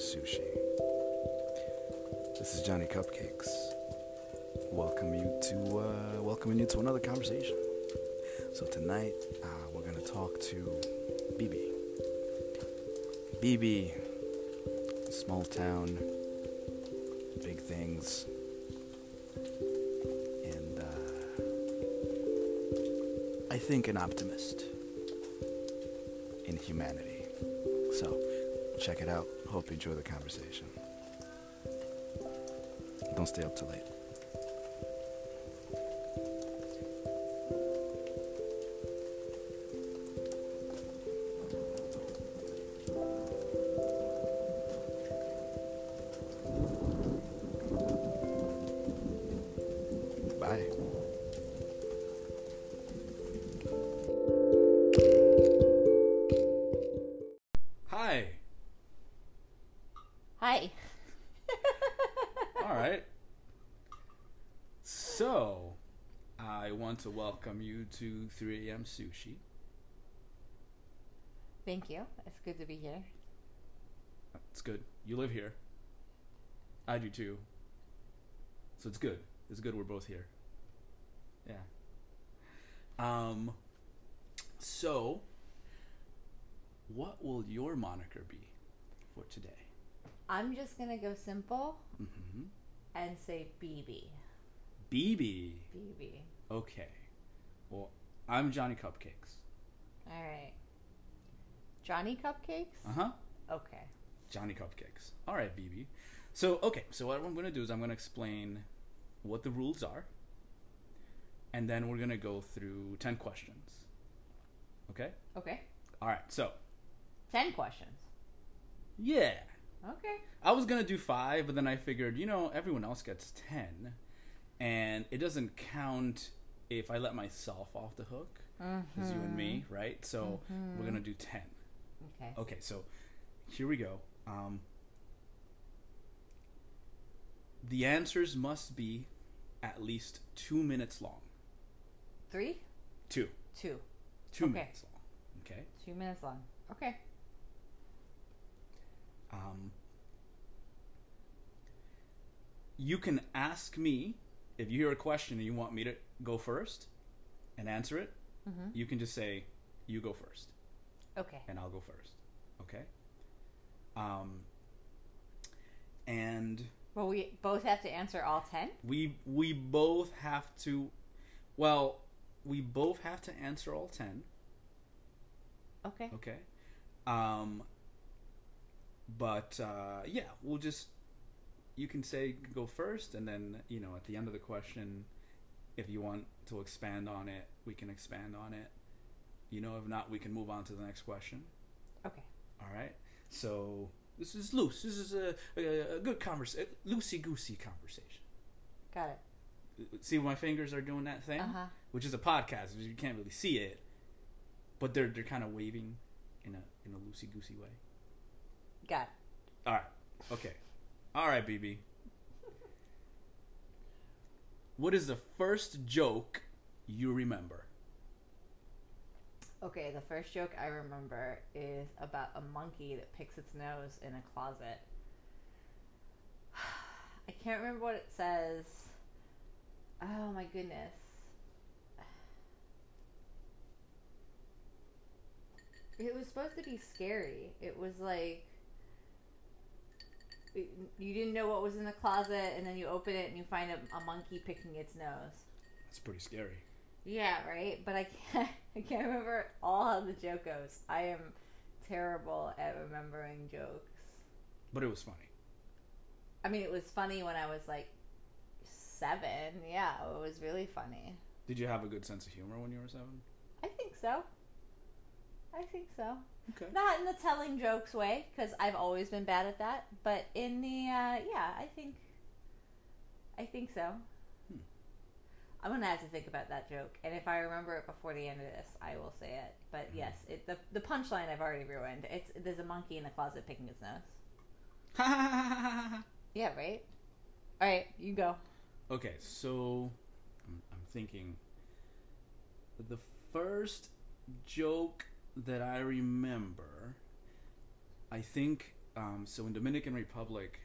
Sushi. This is Johnny Cupcakes. Welcome you to uh, welcoming you to another conversation. So tonight uh, we're gonna talk to BB. BB, small town, big things, and uh, I think an optimist in humanity. So check it out. Hope you enjoy the conversation. Don't stay up too late. Welcome you to 3 a.m. Sushi. Thank you. It's good to be here. It's good. You live here. I do too. So it's good. It's good we're both here. Yeah. Um so what will your moniker be for today? I'm just gonna go simple Mhm. and say BB. BB. BB. Okay. I'm Johnny Cupcakes. All right. Johnny Cupcakes. Uh-huh. Okay. Johnny Cupcakes. All right, BB. So, okay, so what I'm going to do is I'm going to explain what the rules are, and then we're going to go through 10 questions. Okay? Okay. All right, so, Ten questions. yeah. Okay. I was going to do five, but then I figured, you know, everyone else gets 10, and it doesn't count if I let myself off the hook, because you and me, right? So, we're going to do 10. Okay. Okay, so here we go. Um, the answers must be at least two minutes long. Three. Two. Two. Two Okay. minutes long. Okay. Two minutes long. Okay. Um, you can ask me if you hear a question and you want me to go first and answer it. Mhm. You can just say, "You go first. Okay. and I'll go first. Okay. Um, and Well, we both have to answer all ten. we we both have to well we both have to answer all 10 Okay. okay um but uh yeah we'll just you can say go first and then you know at the end of the question if you want to expand on it we can expand on it. You know if not we can move on to the next question. Okay. all right? So this is loose. This is a, a, a good conversation loosey goosey conversation. Got it. see my fingers are doing that thing? Uh huh. which is a podcast you can't really see it but they're they're kind of waving in a in a loosey goosey way. Got it. all right. Okay all right bb what is the first joke you remember Okay, the first joke I remember is about a monkey that picks its nose in a closet. I can't remember what it says. Oh my goodness. It was supposed to be scary. It was like you didn't know what was in the closet, and then you open it and you find a, a monkey picking its nose. that's pretty scary Yeah, right. But I can't. I can't remember all how the joke goes. I am terrible at remembering jokes. but it was funny I mean, it was funny when I was like seven. Yeah, it was really funny. did you have a good sense of humor when you were seven I think so. I think so. okay Not in the telling jokes way, because I've always been bad at that. But in the uh, yeah, I think. I think so. Hmm. I'm gonna have to think about that joke, and if I remember it before the end of this, I will say it. But Mm-hmm. yes, it, the the punchline I've already ruined. It's there's a monkey in the closet picking its nose. Yeah, right. All right, you go. Okay, so I'm, I'm thinking the first joke that I remember, I think um, so in Dominican Republic,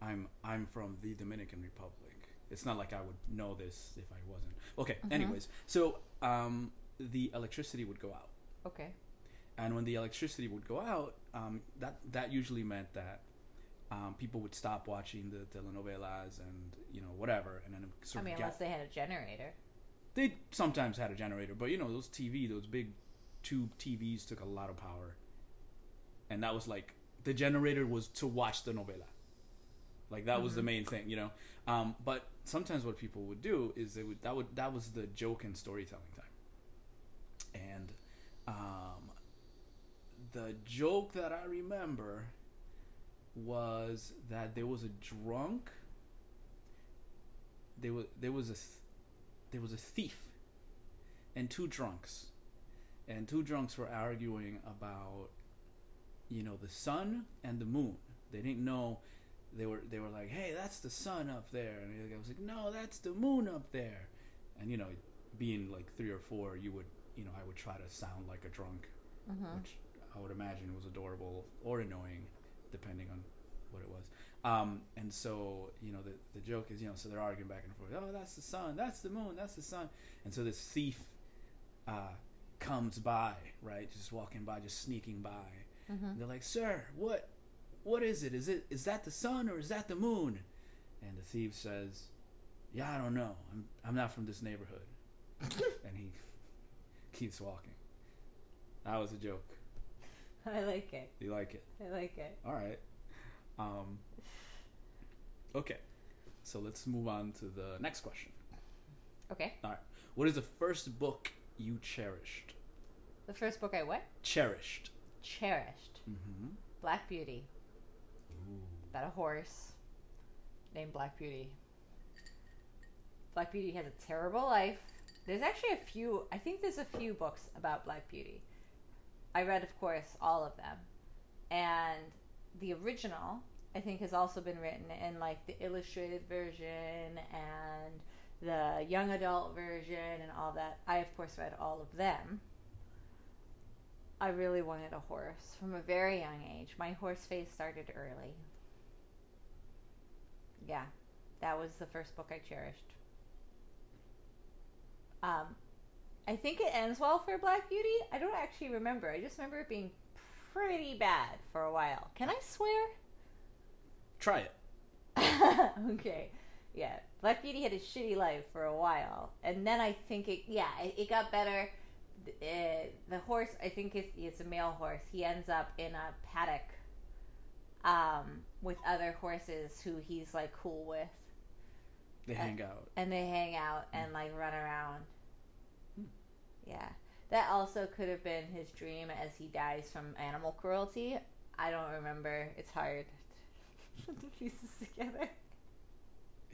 I'm I'm from the Dominican Republic. It's not like I would know this if I wasn't. Okay. Mhm. Anyways, so um, the electricity would go out, Okay. and when the electricity would go out, um, that that usually meant that um, people would stop watching the telenovelas and you know whatever, and then I sort mean, of unless get, they had a generator. they sometimes had a generator, but you know those TV, those big tube TVs took a lot of power, and that was like the generator was to watch the novela. Like that was the Mhm. main thing, you know. Um, but sometimes what people would do is they would that would that was the joke and storytelling time, and um, the joke that I remember was that there was a drunk. There was there was a th- there was a thief and two drunks, and two drunks were arguing about you know the sun and the moon. They didn't know they were they were like, "Hey, that's the sun up there," and the other guy was like, "No, that's the moon up there." And you know, being like three or four, you would you know I would try to sound like a drunk, Mm-hmm. which I would imagine was adorable or annoying, depending on what it was. Um, and so you know the the joke is you know so they're arguing back and forth. Oh, that's the sun. That's the moon. That's the sun. And so this thief uh, comes by, right, just walking by, just sneaking by. Mm-hmm. And they're like, "Sir, what, what is it? Is it is that the sun or is that the moon?" And the thief says, "Yeah, I don't know. I'm I'm not from this neighborhood." and he keeps walking. That was a joke. I like it. You like it? I like it. All right. Um. Okay, so let's move on to the next question. Okay. Alright. What is the first book you cherished? The first book I what? Cherished. Cherished. Mm-hmm. Black Beauty. About a horse named Black Beauty. Black Beauty has a terrible life. There's actually a few, I think there's a few books about Black Beauty. I read, of course, all of them. And the original, I think, has also been written in like the illustrated version and the young adult version and all that. I, of course, read all of them. I really wanted a horse from a very young age. My horse phase started early. Yeah, that was the first book I cherished. Um, I think it ends well for Black Beauty. I don't actually remember. I just remember it being pretty bad for a while. Can I swear? Try it. okay. Yeah. Black Beauty had a shitty life for a while. And then I think it, yeah, it, it got better. Uh, the horse, I think it's, it's a male horse. He ends up in a paddock um, with other horses who he's like cool with. They Uh, hang out. And they hang out and like run around. Hmm. Yeah. That also could have been his dream as he dies from animal cruelty. I don't remember. It's hard to put the pieces together.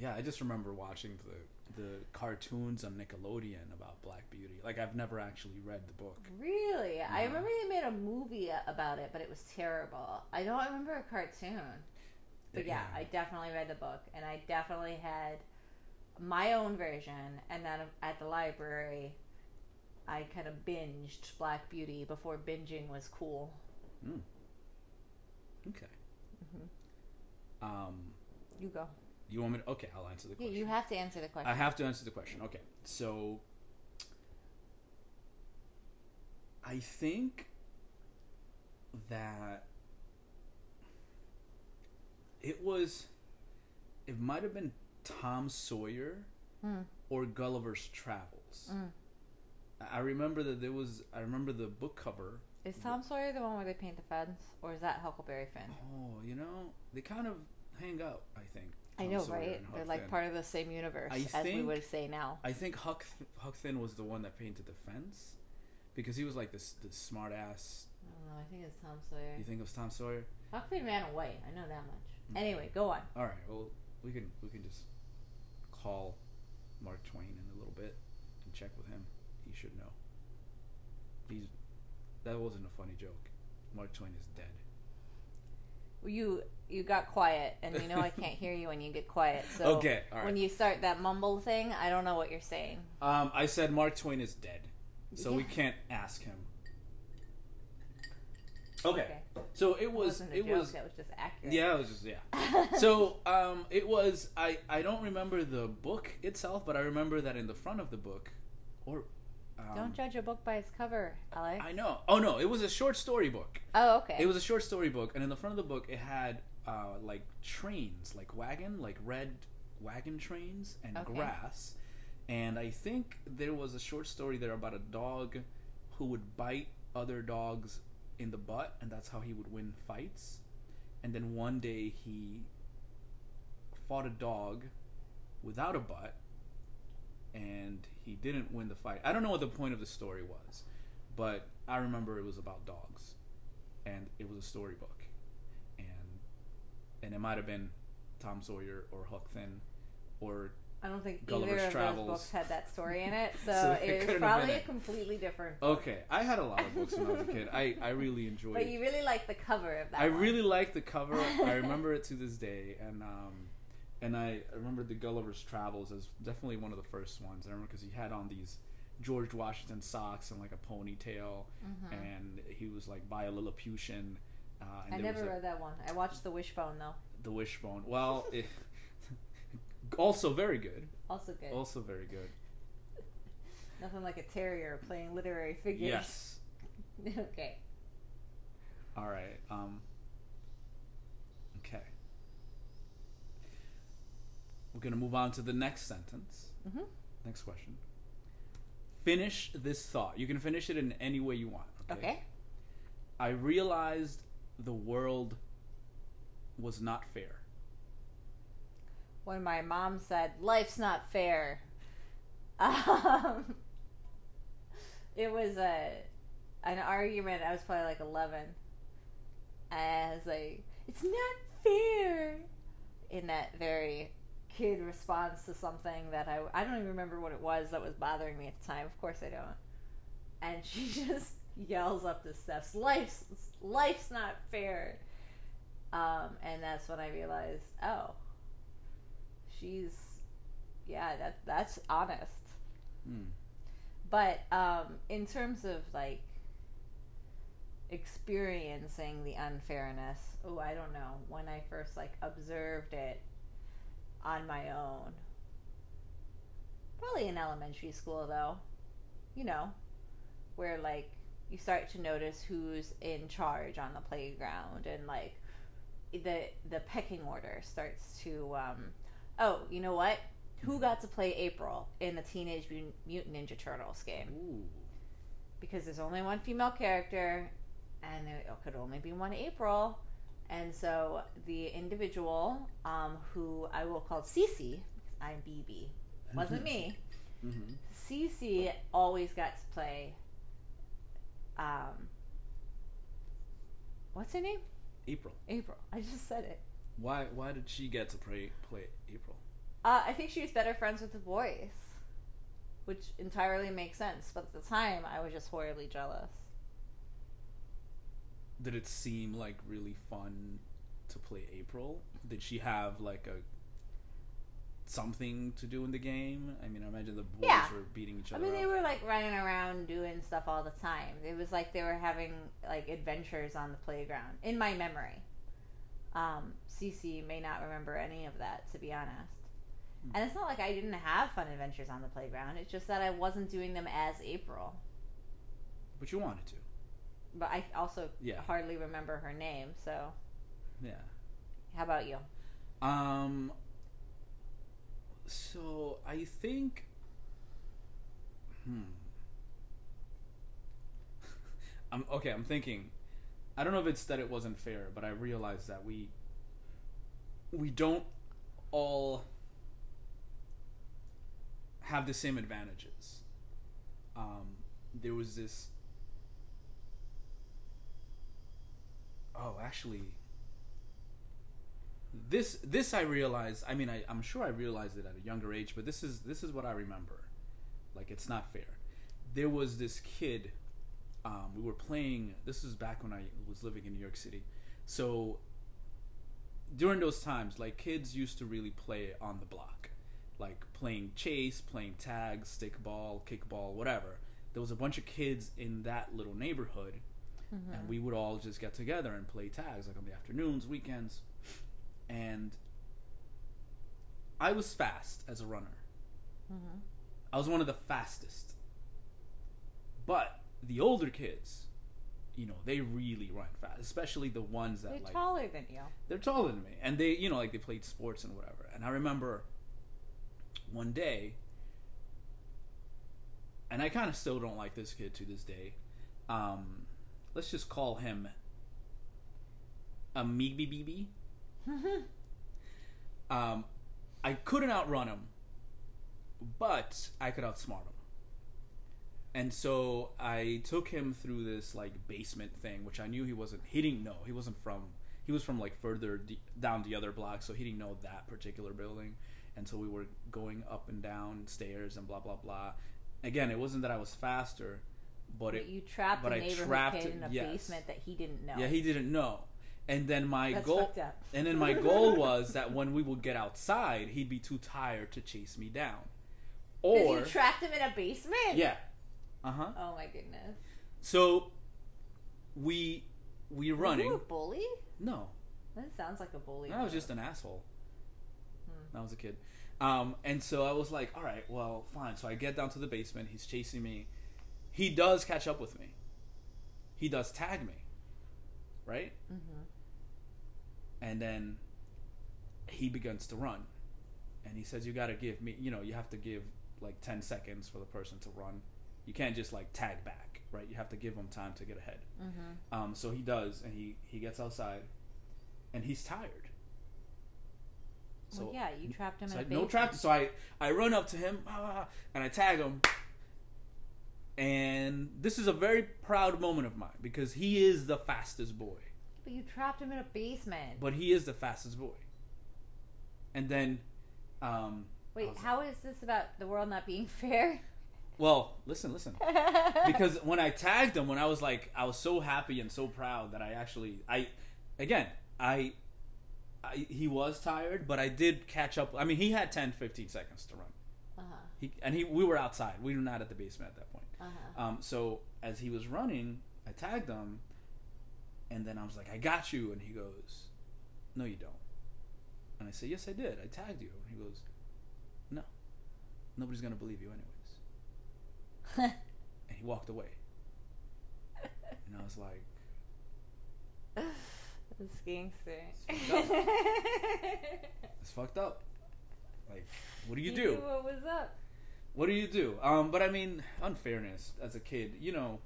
Yeah, I just remember watching the the cartoons on Nickelodeon about Black Beauty. Like I've never actually read the book. Really? I remember they made a movie about it, but it was terrible. I don't remember a cartoon. But yeah, I definitely read the book, and I definitely had my own version, and then at the library, I kind of binged Black Beauty before binging was cool. Hmm. Okay. hmm Um, You go. You want me to? Okay, I'll answer the question. you have to answer the question. I have to answer the question. Okay, so I think that it was. It might have been Tom Sawyer Mm, or Gulliver's Travels. mm. I remember that there was. I remember the book cover. Is Tom Sawyer the one where they paint the fence, or is that Huckleberry Finn? Oh, you know, they kind of hang out. I think. I know, Sawyer right? They're like Finn. part of the same universe, I as we would say now. I think Huck Huck Finn was the one that painted the fence because he was like this this smart ass. I don't know. I think it's Tom Sawyer. You think it was Tom Sawyer? Huck Finn ran away. I know that much. Mm. Anyway, go on. All right. Well, we can we can just call Mark Twain in a little bit and check with him. He should know. He's that wasn't a funny joke. Mark Twain is dead. You you got quiet, and you know I can't hear you when you get quiet. So okay. All when you start that mumble thing, I don't know what you're saying. Um, I said Mark Twain is dead, so we can't ask him. Okay. So it It was. wasn't a It joke. was. that was just accurate. Yeah, it was just yeah. so um, it was. I I don't remember the book itself, but I remember that in the front of the book, or. Um, Don't judge a book by its cover, Alex. I know. Oh no, it was a short story book. oh, okay. It was a short story book, and in the front of the book, it had uh, like trains, like wagon, like red wagon trains, and Okay. grass. And I think there was a short story there about a dog who would bite other dogs in the butt, and that's how he would win fights. And then one day he fought a dog without a butt, and he didn't win the fight. I don't know what the point of the story was, but I remember it was about dogs, and it was a storybook, and it might have been Tom Sawyer or Huck Finn, or I don't think Gulliver's either of Travels. those books had that story in it, so, So it was probably a completely different. book. okay. I had a lot of books when I was a kid. I I really enjoyed. But you really like the cover of that. I one. really like the cover. I remember it to this day, and um, and I remember the Gulliver's Travels as definitely one of the first ones. I remember because he had on these George Washington socks and like a ponytail, Mhm. and he was like by a Lilliputian. Uh, I never a- read that one. I watched The Wishbone though. the Wishbone. Well, it, also very good. Also good. Also very good. Nothing like a terrier playing literary figures. Yes. okay. All right. Um. Okay. We're gonna move on to the next sentence. Mhm. Next question. Finish this thought. You can finish it in any way you want. Okay. Okay. I realized the world was not fair. When my mom said, "Life's not fair," um, it was a an argument. I was probably like eleven, and I was like, "It's not fair," in that very kid response to something that I I don't even remember what it was that was bothering me at the time. Of course, I don't. And she just yells up the steps, "Life's life's not fair." Um, and that's when I realized, oh, she's yeah that that's honest Hmm. but um in terms of like experiencing the unfairness oh i don't know when i first like observed it on my own probably in elementary school though you know where like you start to notice who's in charge on the playground and like the the pecking order starts to um oh you know what? Who got to play april in the teenage Mutant- ninja turtles game? Ooh. because there's only one female character and there could only be one april. And so the individual um, who i will call cc i'm bb wasn't me. Mm-hmm. Cece always got to play um what's her name April. april i just said it Why? Why did she get to play play April? Uh, I think she was better friends with the boys, which entirely makes sense. But at the time, I was just horribly jealous. Did it seem like really fun to play April? Did she have like a something to do in the game? I mean, I imagine the boys Yeah. were beating each other. I mean, they were like running around doing stuff all the time. It was like they were having like adventures on the playground. In my memory, um, Cece may not remember any of that, to be honest. Hmm. And it's not like I didn't have fun adventures on the playground. It's just that I wasn't doing them as April. But you wanted to. But I also Yeah. hardly remember her name. So, Yeah. how about you? Um. So I think. Hmm. I'm okay. I'm thinking. I don't know if it's that it wasn't fair, but I realized that we. We don't all have the same advantages. Um, there was this. Oh, actually, this this I realized. I mean, I, I'm sure I realized it at a younger age, but this is this is what I remember. Like it's not fair. There was this kid. Um, we were playing. This is back when I was living in New York City. So during those times, like kids used to really play on the block, like playing chase, playing tag, stickball, kickball, whatever. There was a bunch of kids in that little neighborhood, Mm-hmm. and we would all just get together and play tags like on the afternoons, weekends, and I was fast as a runner. Mm-hmm. I was one of the fastest. But the older kids, you know, they really run fast, especially the ones that They're like taller than you. they're taller than me, and they, you know, like they played sports and whatever. And I remember one day, and I kind of still don't like this kid to this day. Um, let's just call him a Meeby BB. Um, I couldn't outrun him, but I could outsmart him. And so I took him through this like basement thing, which I knew he wasn't. He didn't know. He wasn't from. He was from like further d- down the other block, so he didn't know that particular building. And so we were going up and down stairs and blah blah blah. Again, it wasn't that I was faster, but it. you trapped but a I neighborhood trapped kid in a yes. basement that he didn't know. Yeah, he didn't know. And then my That's goal, and then my goal was that when we would get outside, he'd be too tired to chase me down. or you trapped him in a basement. yeah, uh huh. Oh my goodness. So we we Were running. you a bully? No, That sounds like a bully. I was just an asshole. Hmm. I was a kid, um, and so I was like, all right, well, fine. So I get down to the basement. He's chasing me. He does catch up with me. He does tag me, right? Mhm. And then he begins to run. And he says you got to give me you know you have to give like 10 seconds for the person to run. You can't just like tag back right? You have to give them time to get ahead. Mhm. um, so he does and he he gets outside and he's tired. So well, yeah, you trapped him so in I, a no trap so i i run up to him ah, and i tag him. And this is a very proud moment of mine because he is the fastest boy But you trapped him in a basement. but he is the fastest boy. And then, um, Wait, how is this about the world not being fair? well, listen, listen, because when I tagged him, when I was like, I was so happy and so proud that I actually, I, again, I, I he was tired, but I did catch up. I mean, he had 10, 15 seconds to run. uh-huh. He and he, we were outside. We were not at the basement at that point. Uh-huh. Um, so as he was running, I tagged him, and then I was like, "I got you," and he goes, "No, you don't." And I say, "Yes, I did. I tagged you." And he goes, "No, nobody's gonna believe you anyways." And he walked away, and I was like, That's gangster. fucked "It's fucked up." Like, what do you do? what was up? What do you do? Um, but I mean, unfairness as a kid, you know,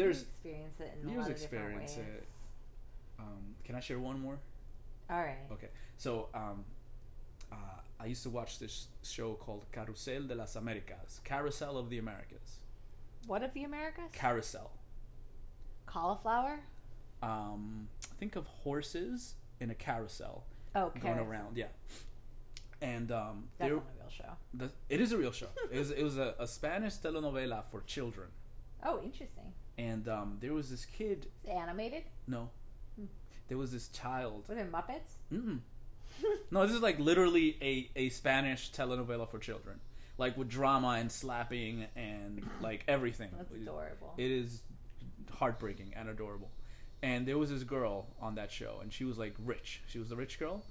there's experience it in a lot of different experience ways. it. Um, can I share one more? All right. Okay, so um, uh, I used to watch this show called Carrusel de las Américas, Carousel of the Americas, What of the Americas? Carousel. Cauliflower? Um, think of horses in a carousel Oh, going carousel. around, yeah. And um, That's not a real show. the, it is a real show. it was it was a, a Spanish telenovela for children, Oh, interesting. And um, there was this kid. Animated? No, Hmm. there was this child. Were there Muppets? Mm-mm. no, this is like literally a, a Spanish telenovela for children, like with drama and slapping and like everything. That's adorable. It is heartbreaking and adorable. And there was this girl on that show, and she was like rich. She was the rich girl,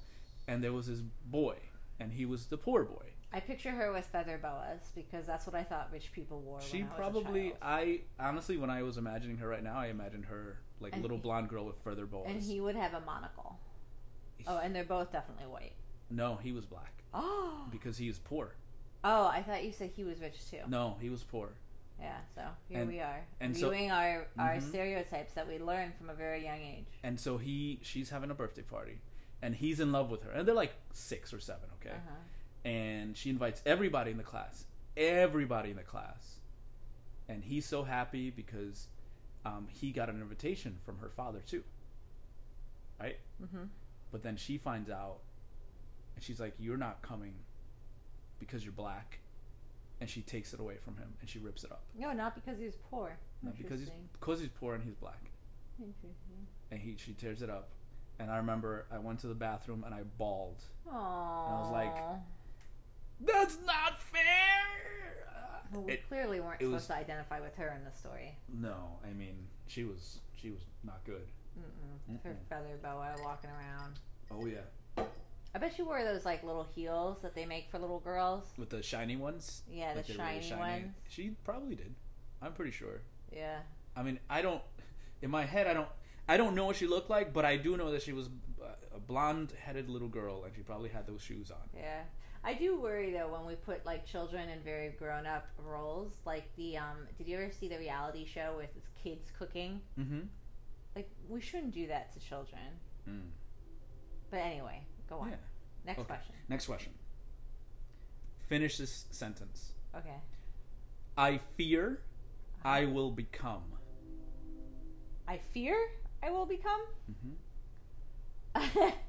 and there was this boy, and he was the poor boy. I picture her with feather boas because that's what I thought rich people wore. She I probably. I honestly, when I was imagining her right now, I imagined her like And little he- blonde girl with feather boas. And he would have a monocle. Oh, and they're both definitely white. no, he was black Oh, because he is poor. oh! I thought you said he was rich too. No, he was poor. Yeah, so here And- we are, and so- viewing our our Mhm. stereotypes that we learned from a very young age. And so he, she's having a birthday party, and he's in love with her, and they're like six or seven, okay. Uh-huh. And she invites everybody in the class, everybody in the class, and he's so happy because um, he got an invitation from her father too, right? Mm-hmm. But then she finds out, and she's like, "You're not coming because you're black," and she takes it away from him and she rips it up. No, not because he's poor. Not because he's because he's poor and he's black. Interesting. and he she tears it up and i remember i went to the bathroom and i bawled Aww. I was like- that's not fair Well, we It- clearly weren't supposed was- to identify with her in the story. no, I mean she was she was not good. Mm-mm. With Her Mm-mm. feather boa walking around. Oh yeah, I bet she wore those like little heels that they make for little girls. with the shiny ones. Yeah, like the they're really shiny, ones. She probably did. I'm pretty sure. Yeah. I mean, I don't. In my head, I don't. I don't know what she looked like, but I do know that she was a blonde-headed little girl, and she probably had those shoes on. Yeah. I do worry though when we put like children in very grown up roles. Like the um did you ever see the reality show with its kids cooking? Mm-hmm. Like we shouldn't do that to children. Mm. But anyway, go on. Yeah. Next Okay. question. Next question. Finish this sentence. Okay. I fear I will become. I fear I will become. Mm-hmm.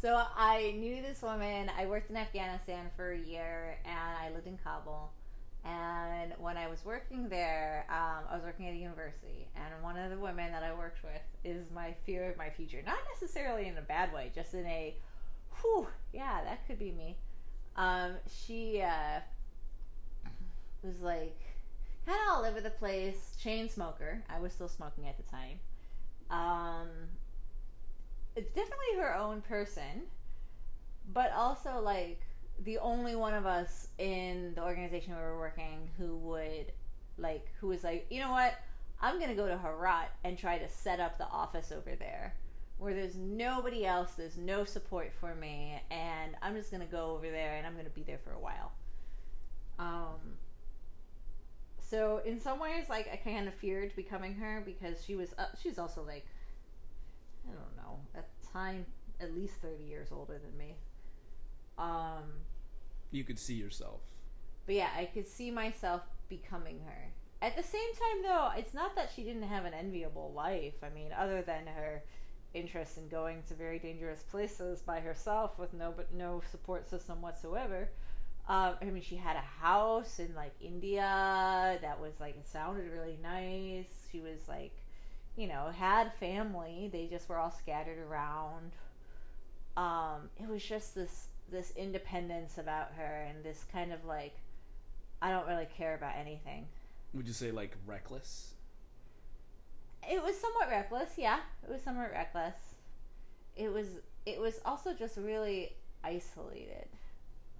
so I knew this woman. I worked in Afghanistan for a year, and I lived in Kabul. And when I was working there, um, I was working at a university, and one of the women that I worked with is my fear of my future. Not necessarily in a bad way, just in a, whew, yeah, that could be me. Um, she uh, was like kind of all over the place, chain smoker. I was still smoking at the time. Um, it's definitely her own person, but also like the only one of us in the organization we were working who would like who was like, you know what? I'm gonna go to Herat and try to set up the office over there. Where there's nobody else, there's no support for me, and I'm just gonna go over there and I'm gonna be there for a while. Um, so in some ways, like I kind of feared becoming her because she was uh, she was also like I don't know at the time at least thirty years older than me. Um, You could see yourself. but yeah, I could see myself becoming her. At the same time, though, it's not that she didn't have an enviable life. I mean, other than her interest in going to very dangerous places by herself with no but no support system whatsoever. Um, I mean, she had a house in like India that was like it sounded really nice. She was like, you know, had family. They just were all scattered around. Um, it was just this this independence about her and this kind of like I don't really care about anything. Would you say like reckless? It was somewhat reckless, yeah. It was somewhat reckless. It was it was also just really isolated,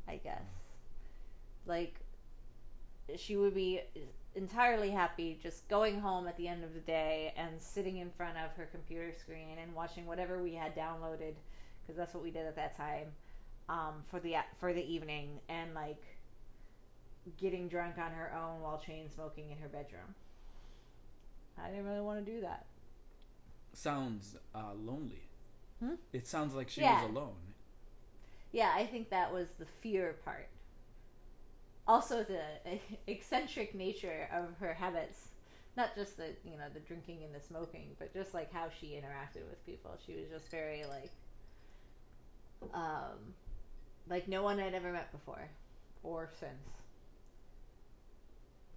I guess. Like she would be entirely happy just going home at the end of the day and sitting in front of her computer screen and watching whatever we had downloaded because that's what we did at that time um, for the for the evening and like getting drunk on her own while chain smoking in her bedroom. I didn't really want to do that. Sounds uh, lonely. Hmm? It sounds like she Yeah. was alone. Yeah, I think that was the fear part. Also, the eccentric nature of her habits. Not just the you know the drinking and the smoking, but just like how she interacted with people. She was just very like, um, like no one I'd ever met before, or since.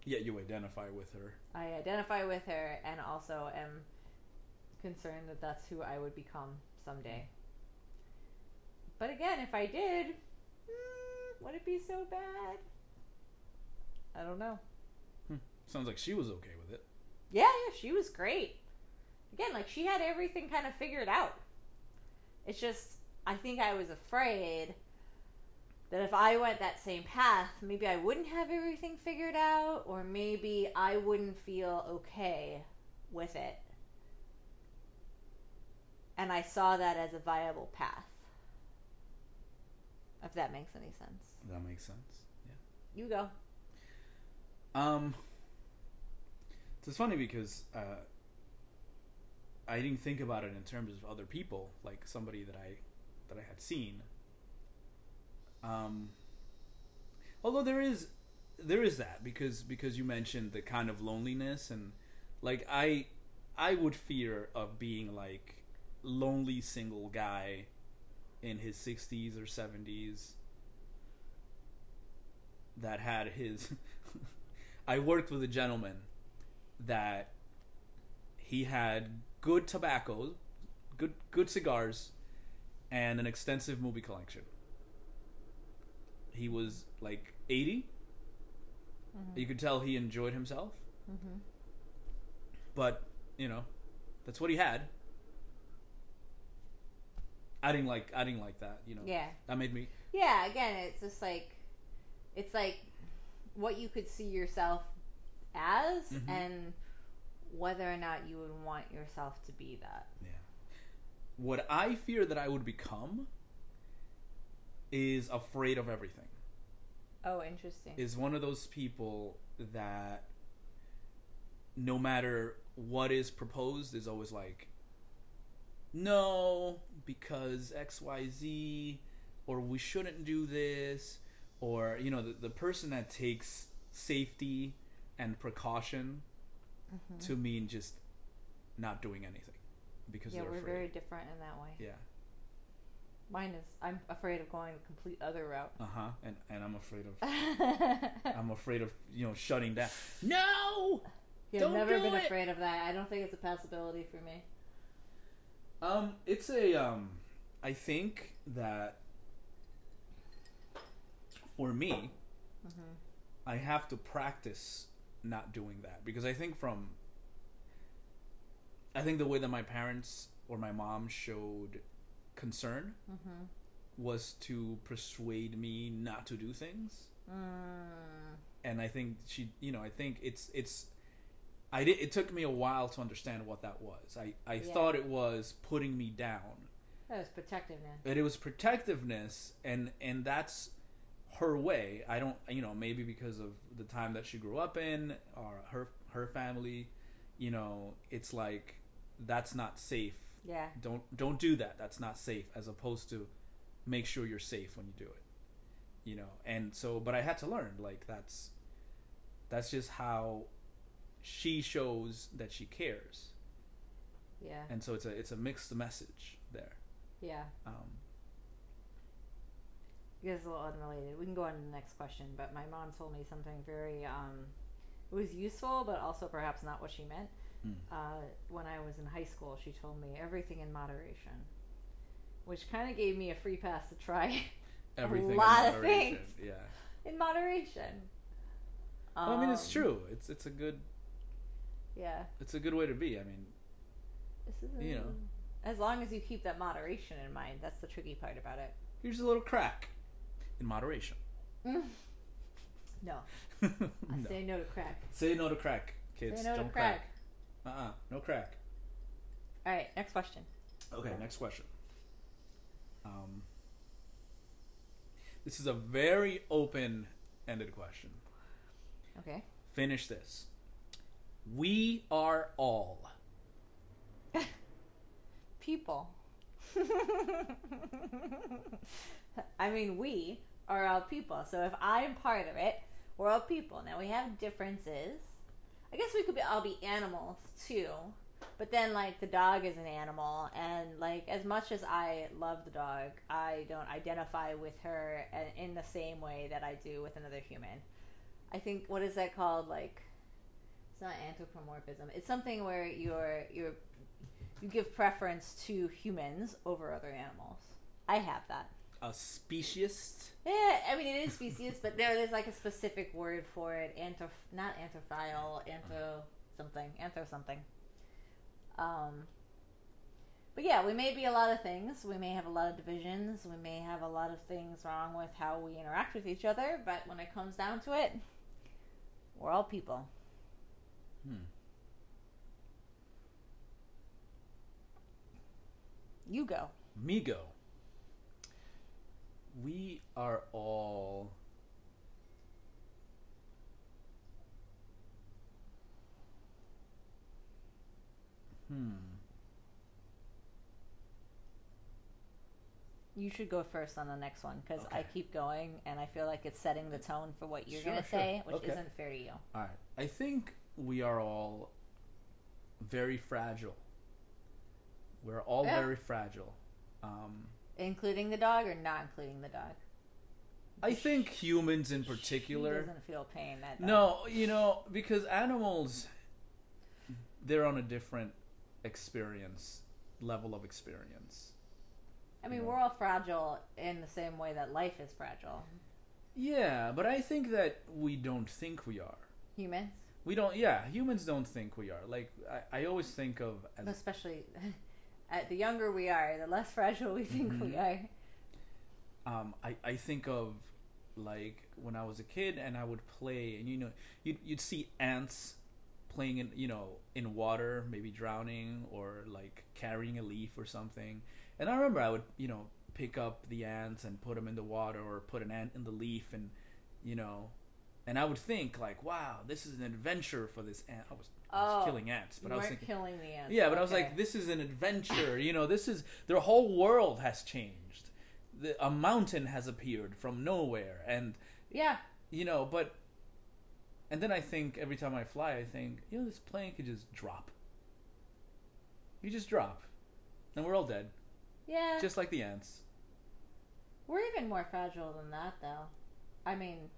yeah you identify with her. I identify with her, and also am concerned that that's who I would become someday. But again, if I did, mm, would it be so bad? I don't know. Hmm. Sounds like she was okay with it. Yeah, yeah, she was great. Again, like she had everything kind of figured out. It's just I think I was afraid that if I went that same path, maybe I wouldn't have everything figured out or maybe I wouldn't feel okay with it. And I saw that as a viable path. If that makes any sense. That makes sense. Yeah. You go. Um, so it's funny because uh, I didn't think about it in terms of other people, like somebody that I that I had seen. Um, although there is there is that because because you mentioned the kind of loneliness and like I I would fear of being like lonely single guy in his 60s or 70s that had his I worked with a gentleman that he had good tobacco, good good cigars, and an extensive movie collection. He was like 80, Mhm. You could tell he enjoyed himself, Mhm. but you know, that's what he had. I didn't like. I didn't like that. You know, Yeah. that made me. Yeah, again, it's just like it's like what you could see yourself as Mhm. and whether or not you would want yourself to be that. Yeah. What I fear that I would become is afraid of everything. Oh, interesting. Is one of those people that no matter what is proposed is always like no because xyz or we shouldn't do this or you know the, the person that takes safety and precaution Mhm. to mean just not doing anything because yeah, they're we're afraid very different in that way. yeah Mine is I'm afraid of going the complete other route. uh-huh and and i'm afraid of i'm afraid of you know shutting down no I've Don't never been it! afraid of that. I don't think it's a possibility for me. Um, it's a um, I think that for me, Mhm. I have to practice not doing that because I think from I think the way that my parents or my mom showed concern Mhm. was to persuade me not to do things. Mm. And I think she, you know, I think it's it's I did it took me a while to understand what that was. I I Yeah. thought it was putting me down. That was protectiveness. but it was protectiveness and and that's her way i don't you know maybe because of the time that she grew up in or her her family you know it's like that's not safe Yeah. don't don't do that that's not safe as opposed to make sure you're safe when you do it you know and so but i had to learn like that's that's just how she shows that she cares Yeah. and so it's a it's a mixed message there Yeah. um This is a little unrelated. We can go on to the next question, but my mom told me something very, um, it was useful, but also perhaps not what she meant. Hmm. Uh, when I was in high school, she told me everything in moderation, which kind of gave me a free pass to try everything in lot of things. yeah in moderation. Well, I mean, it's Um, true. It's it's a good Yeah. it's a good way to be. I mean, This is You know. As long as you keep that moderation in mind, that's the tricky part about it. here's a little crack in moderation. No, I No. say no to crack. Say no to crack, kids. Say no to Don't crack. Uh uh No crack. All right, next question. Okay, next question. Um, this is a very open-ended question. Okay. Finish this. We are all. People. I mean, we are all people. So if I'm part of it, we're all people. Now we have differences. I guess we could be, all be animals too. But then, like, the dog is an animal, and like, as much as I love the dog, I don't identify with her in the same way that I do with another human. I think what is that called? Like, it's not anthropomorphism. It's something where you're you're you give preference to humans over other animals. I have that. A speciesist. Yeah, I mean it is species, but there is like a specific word for it. Antho, not anthrophile, antho something, anthro something. Um, but yeah, we may be a lot of things. We may have a lot of divisions. We may have a lot of things wrong with how we interact with each other. But when it comes down to it, we're all people. Hmm. You go. Migo. We are all. Hmm. You should go first on the next one because I keep going and I feel like it's setting the tone for what you're Sure, going to sure. say, which Okay. isn't fair to you. All right. I think we are all very fragile. We're all Yeah. very fragile. Um, Including the dog or not including the dog? I think humans in He particular. doesn't feel pain. That. No, you know, because animals, they're on a different experience, level of experience. I mean, Yeah. we're all fragile in the same way that life is fragile. Yeah, but I think that we don't think we are. Humans, We don't. Yeah, humans don't think we are. Like I, I always think of as especially at the younger we are, the less fragile we think we Mhm. are. um, I, I think of like when I was a kid and I would play and you know you'd, you'd see ants playing in you know in water maybe drowning or like carrying a leaf or something and I remember I would you know pick up the ants and put them in the water or put an ant in the leaf and you know and I would think like wow this is an adventure for this ant I was, I was Oh, killing ants but I was thinking killing the ants. yeah, but I was like, this is an adventure. You know, this is their whole world has changed. The, a mountain has appeared from nowhere, and yeah, you know, but and then I think every time I fly, I think, you know, this plane could just drop. You just drop, and we're all dead, yeah. just like the ants. We're even more fragile than that, though. I mean,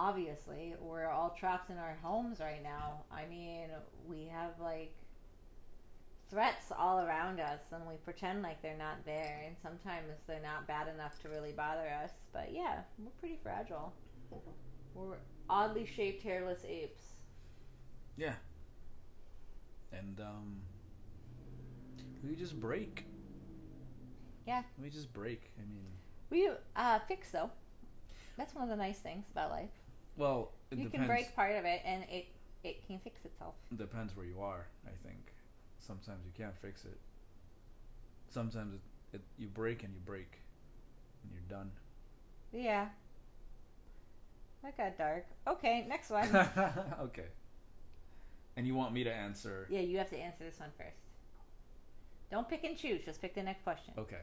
obviously, we're all trapped in our homes right now. I mean, we have like threats all around us, and we pretend like they're not there, and sometimes they're not bad enough to really bother us. But yeah, we're pretty fragile. We're oddly shaped, hairless apes. Yeah, and um, we just break. Yeah. we just break. I mean, We uh, fix though. That's one of the nice things about life. Well, it you depends. can break part of it, and it it can fix itself. depends where you are. I think sometimes you can't fix it. Sometimes it, it you break and you break, and you're done. Yeah. That got dark. Okay, next one. okay. And you want me to answer? yeah, you have to answer this one first. Don't pick and choose. Just pick the next question. Okay.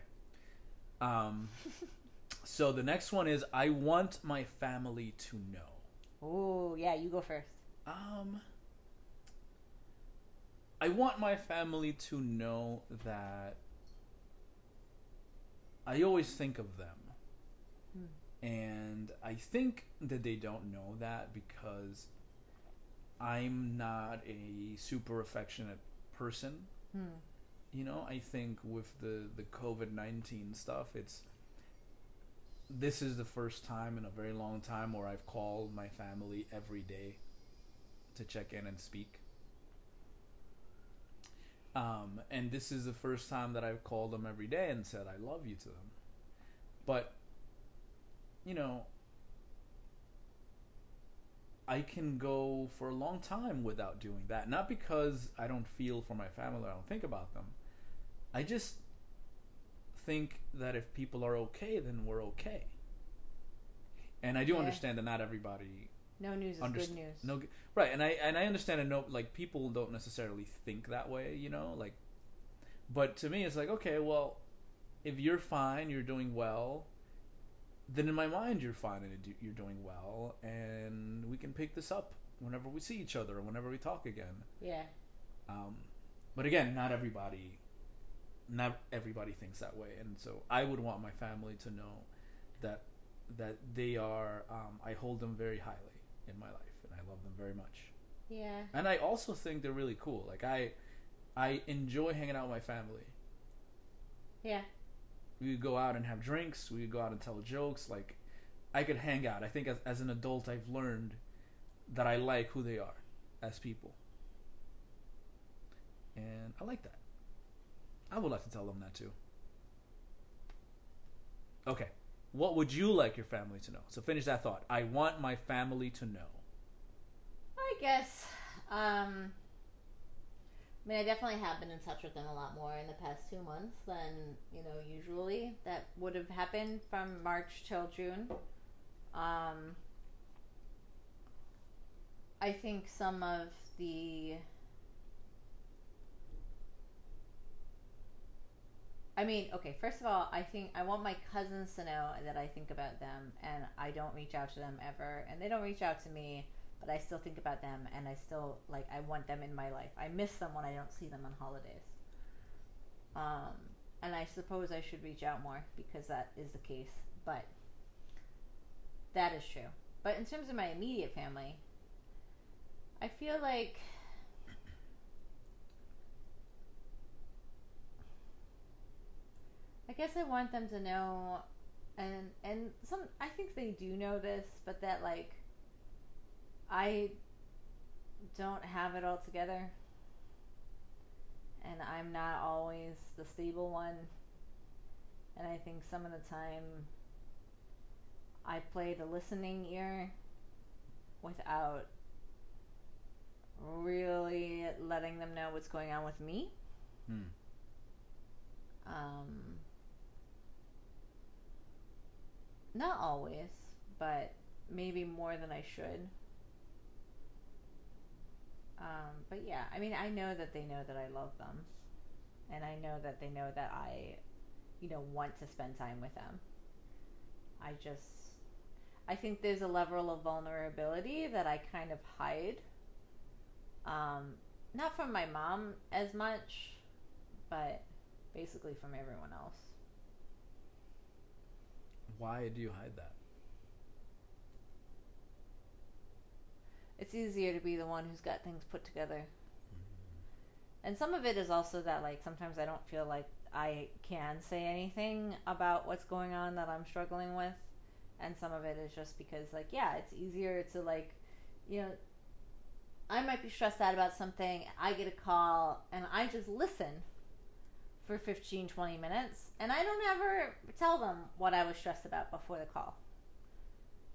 Um. so the next one is I want my family to know. Oh, yeah, you go first. Um. I want my family to know that I always think of them. And I think that they don't know that because I'm not a super affectionate person. Hmm. You know, I think with the the COVID nineteen stuff, it's this is the first time in a very long time where I've called my family every day to check in and speak. Um, and this is the first time that I've called them every day and said I love you to them. But you know, I can go for a long time without doing that. Not because I don't feel for my family, I don't think about them. I just think that if people are okay, then we're okay. And I do Yeah. understand that not everybody No news is good news. no right, and I and I understand and no like people don't necessarily think that way, you know, like but to me it's like, okay, well, if you're fine, you're doing well, then in my mind you're fine and you're doing well and we can pick this up whenever we see each other or whenever we talk again. Yeah. Um, but again, not everybody, not everybody thinks that way, and so I would want my family to know that that they are. Um, I hold them very highly in my life, and I love them very much. Yeah. And I also think they're really cool. Like I, I enjoy hanging out with my family. Yeah. We would go out and have drinks. We would go out and tell jokes. Like I could hang out. I think as as an adult, I've learned that I like who they are as people. And I like that. I would like to tell them that too. Okay. What would you like your family to know? So finish that thought. I want my family to know. I guess. Um, I mean, I definitely have been in touch with them a lot more in the past two months than you know usually. That would have happened from March till June. Um, I think some of the. I mean, okay, first of all, I think I want my cousins to know that I think about them and I don't reach out to them ever and they don't reach out to me but I still think about them and I still like I want them in my life. I miss them when I don't see them on holidays. Um, and I suppose I should reach out more because that is the case. But that is true. But in terms of my immediate family, I feel like I guess I want them to know and and some I think they do know this, but that like I don't have it all together. And I'm not always the stable one. And I think some of the time I play the listening ear without really letting them know what's going on with me. Hmm. Um, not always, but maybe more than I should. Um, but yeah, I mean, I know that they know that I love them, and I know that they know that I, you know, want to spend time with them. I just, I think there's a level of vulnerability that I kind of hide. Um, not from my mom as much, but basically from everyone else. Why do you hide that? It's easier to be the one who's got things put together. Mm-hmm. And some of it is also that like sometimes I don't feel like I can say anything about what's going on that I'm struggling with. And some of it is just because like yeah, it's easier to like you know I might be stressed out about something, I get a call and I just listen for 15 20 minutes and I don't ever tell them what I was stressed about before the call.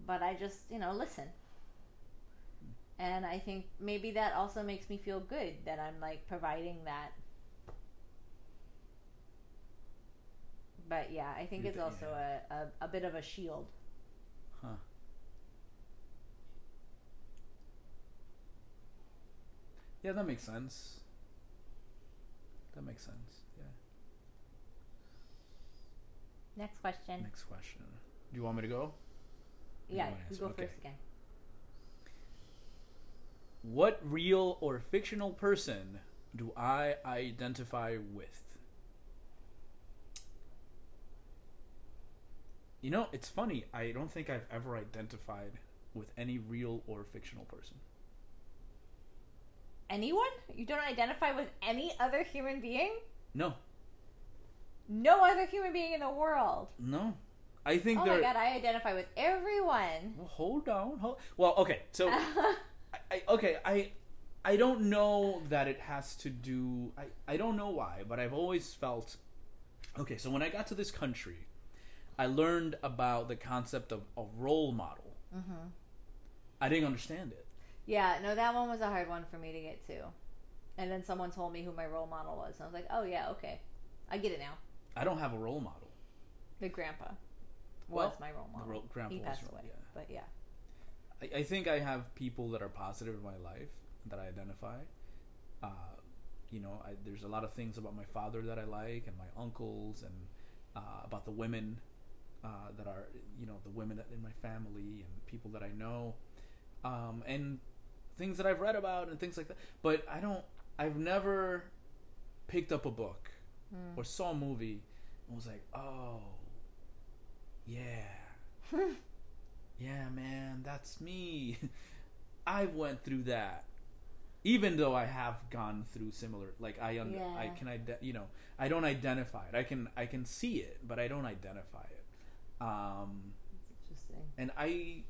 But I just, you know, listen and I think maybe that also makes me feel good that I'm like providing that. But yeah, I think it's also a, a, a bit of a shield. Huh. Yeah, that makes sense. That makes sense. Yeah. Next question. Next question. Do you want me to go? Yeah, wanna you go okay. first again. What real or fictional person do I identify with? You know, it's funny. I don't think I've ever identified with any real or fictional person. Anyone? You don't identify with any other human being? No, No other human being in the world. no. I think Oh my god, I identify with everyone. Well, hold on. Hold. Well, okay. So, I, I, okay, I, I don't know that it has to do. I, I don't know why, but I've always felt. Okay, so when I got to this country, I learned about the concept of a role model. hmm I didn't understand it. Yeah, no, that one was a hard one for me to get to. And then someone told me who my role model was. And I was like, oh, yeah, okay. I get it now. I don't have a role model. The grandpa Well, was my role The model. ro- grandpa he was passed ro- away. yeah. But yeah. I, I think I have people that are positive in my life that I identify. Uh, you know, I, there's a lot of things about my father that I like, and my uncles, and uh, about the women uh, that are, you know, the women that- in my family, and people that I know, um, and things that I've read about, and things like that. But I don't. I've never picked up a book Mm. or saw a movie and was like, oh, yeah, yeah, man, that's me. I went through that. Even though I have gone through similar, like I, under, I can, ide- you know, I don't identify it. I can, I can see it, but I don't identify it. Um, That's interesting. and I,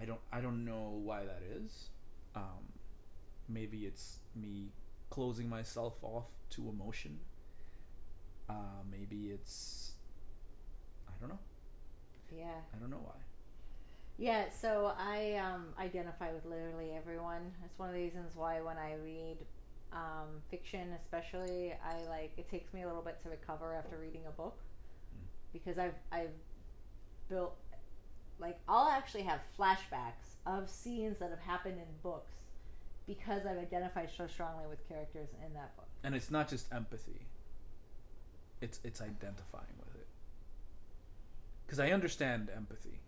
I don't, I don't know why that is. Um, maybe it's me closing myself off to emotion. Uh, maybe it's, I don't know. Yeah. I don't know why. Yeah, so I um, identify with literally everyone. It's one of the reasons why when I read um, fiction, especially, I like it takes me a little bit to recover after reading a book Mm. because I've I've built like I'll actually have flashbacks of scenes that have happened in books because I've identified so strongly with characters in that book. And it's not just empathy. It's it's identifying with it. Because I understand empathy,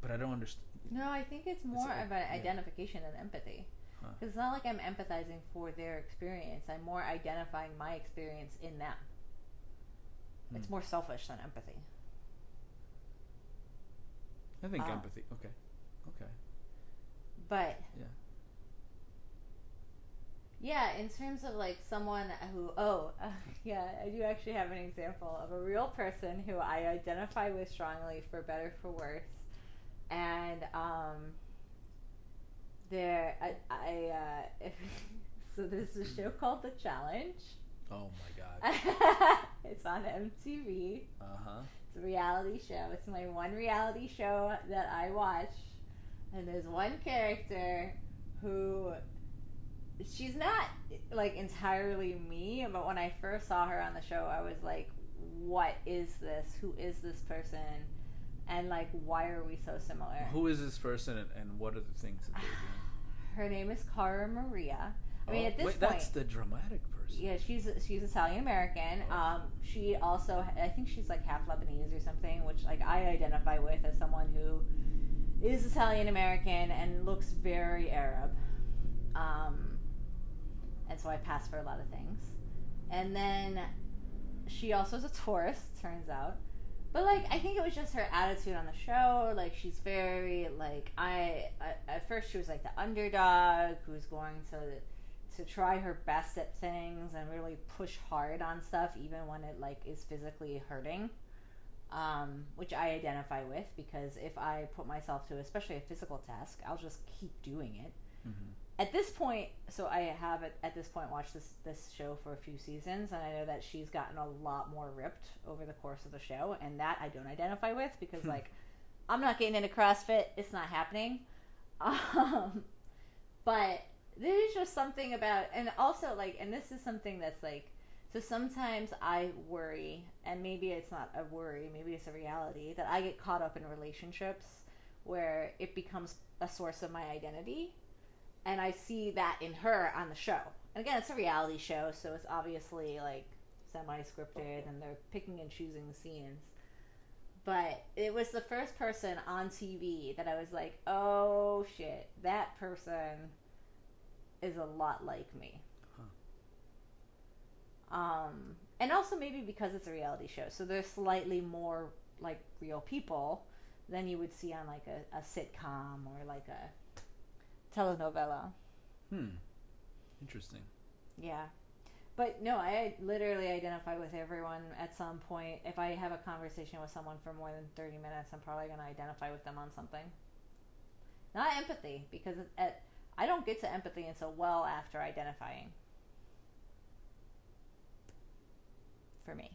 but I don't understand. No, I think it's more a- about yeah. identification than empathy. Huh. Because it's not like I'm empathizing for their experience. I'm more identifying my experience in them. It's Hmm. more selfish than empathy. I think Ah. empathy. Okay, okay, But yeah. Yeah, in terms of like someone who, oh, uh, yeah, I do actually have an example of a real person who I identify with strongly for better for worse, and um, there, I, I uh, so there's a show called The Challenge. Oh my god. it's on MTV. Uh huh. It's a reality show. It's my one reality show that I watch, and there's one character who she's not like entirely me, but when I first saw her on the show, I was like, "What is this? Who is this person?" And like, why are we so similar? Who is this person, and, and what are the things that they're doing? Her name is Cara Maria. I mean, Oh, at this wait, point, that's the dramatic person. yeah, she's she's Italian American. Oh. Um, she also, I think she's like half Lebanese or something, which like I identify with as someone who is Italian American and looks very Arab. Um, and so I pass for a lot of things. And then she also is a tourist, turns out. But like, I think it was just her attitude on the show. Like, she's very like I. At first, she was like the underdog who's going to to try her best at things and really push hard on stuff, even when it like is physically hurting. Um, which I identify with because if I put myself to especially a physical task, I'll just keep doing it hmm at this point, so I have at, at this point watched this this show for a few seasons, and I know that she's gotten a lot more ripped over the course of the show, and that I don't identify with because like I'm not getting into CrossFit; it's not happening. Um, but there's just something about, and also like, and this is something that's like, so sometimes I worry, and maybe it's not a worry, maybe it's a reality that I get caught up in relationships where it becomes a source of my identity and I see that in her on the show. And again, it's a reality show, so it's obviously like semi-scripted, and they're picking and choosing the scenes. But it was the first person on TV that I was like, "Oh shit, that person is a lot like me." Um, and also maybe because it's a reality show, so they're slightly more like real people than you would see on like a, a sitcom or like a telenovela. Hmm. Interesting. Yeah. But no, I literally identify with everyone at some point. If I have a conversation with someone for more than 30 minutes, I'm probably going to identify with them on something. Not empathy, because at, I don't get to empathy until well after identifying. For me.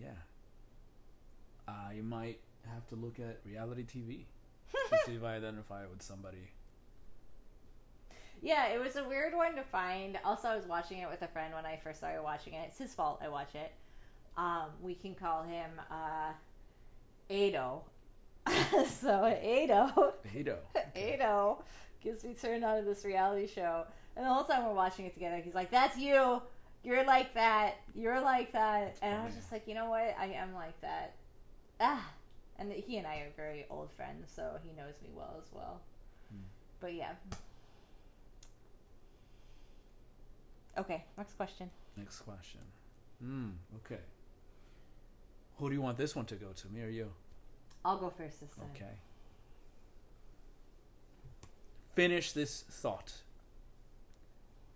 Yeah. I might have to look at reality TV to see if I identify it with somebody. Yeah, it was a weird one to find. Also, I was watching it with a friend when I first started watching it. It's his fault I watch it. Um, we can call him uh, Ado. so Ado, Hado. Ado gets me turned on to this reality show, and the whole time we're watching it together, he's like, "That's you. You're like that. You're like that." And I was just like, "You know what? I am like that." Ah, and he and I are very old friends, so he knows me well as well. Hmm. But yeah. Okay, next question. Next question. Hmm. Okay. Who do you want this one to go to? Me or you? I'll go first this time. Okay. Finish this thought.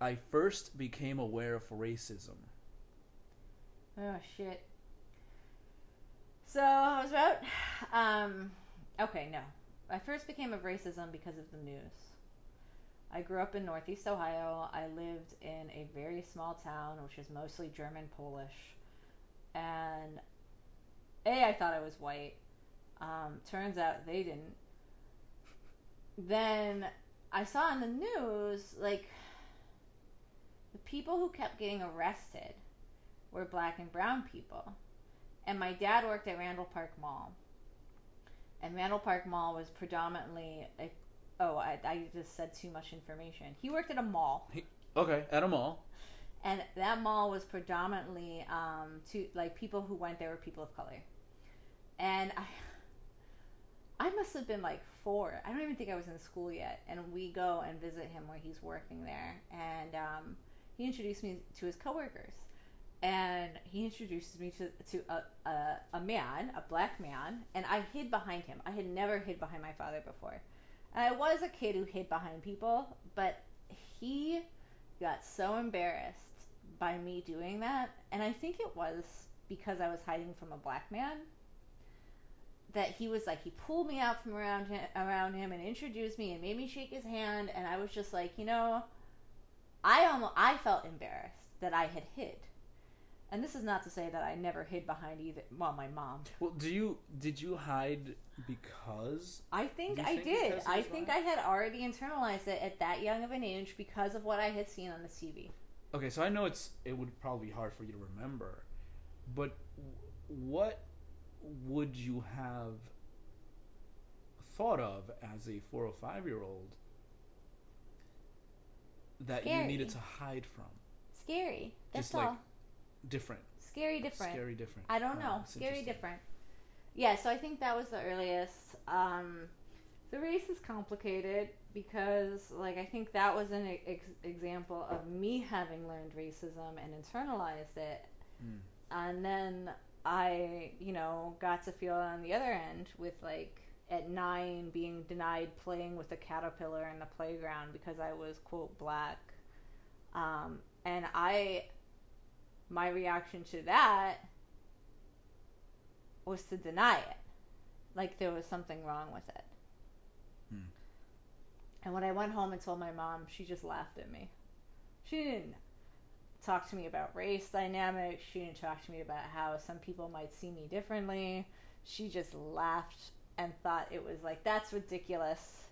I first became aware of racism. Oh shit. So I was about um okay, no. I first became of racism because of the news. I grew up in Northeast Ohio. I lived in a very small town which is mostly German Polish. And A I thought I was white. Um, turns out they didn't. Then I saw in the news like the people who kept getting arrested were black and brown people. And my dad worked at Randall Park Mall. And Randall Park Mall was predominantly a oh, I, I just said too much information. He worked at a mall. Okay, at a mall. And that mall was predominantly um to like people who went there were people of color. And I I must have been like four. I don't even think I was in school yet. And we go and visit him where he's working there. And um, he introduced me to his coworkers. And he introduces me to, to a, a, a man, a black man. And I hid behind him. I had never hid behind my father before. And I was a kid who hid behind people, but he got so embarrassed by me doing that, and I think it was because I was hiding from a black man that he was like he pulled me out from around him, around him and introduced me and made me shake his hand and I was just like, you know, I almost I felt embarrassed that I had hid. And this is not to say that I never hid behind either well, my mom. Well, do you did you hide because I think I think did. because it I was think? I had already internalized it at that young of an age because of what I had seen on the TV. Okay, so I know it's it would probably be hard for you to remember, but w- what would you have thought of as a four or five year old that you needed to hide from? Scary. That's Just all. like different, Scary different. scary, different. I don't know. Scary different. Yeah, so I think that was the earliest. Um, the race is complicated because, like, I think that was an ex- example of me having learned racism and internalized it. Mm. And then I, you know, got to feel it on the other end with, like, at nine being denied playing with a caterpillar in the playground because I was, quote, black. Um, and I, my reaction to that was to deny it. Like there was something wrong with it. Hmm. And when I went home and told my mom, she just laughed at me. She didn't talk to me about race dynamics. She didn't talk to me about how some people might see me differently. She just laughed and thought it was like, that's ridiculous.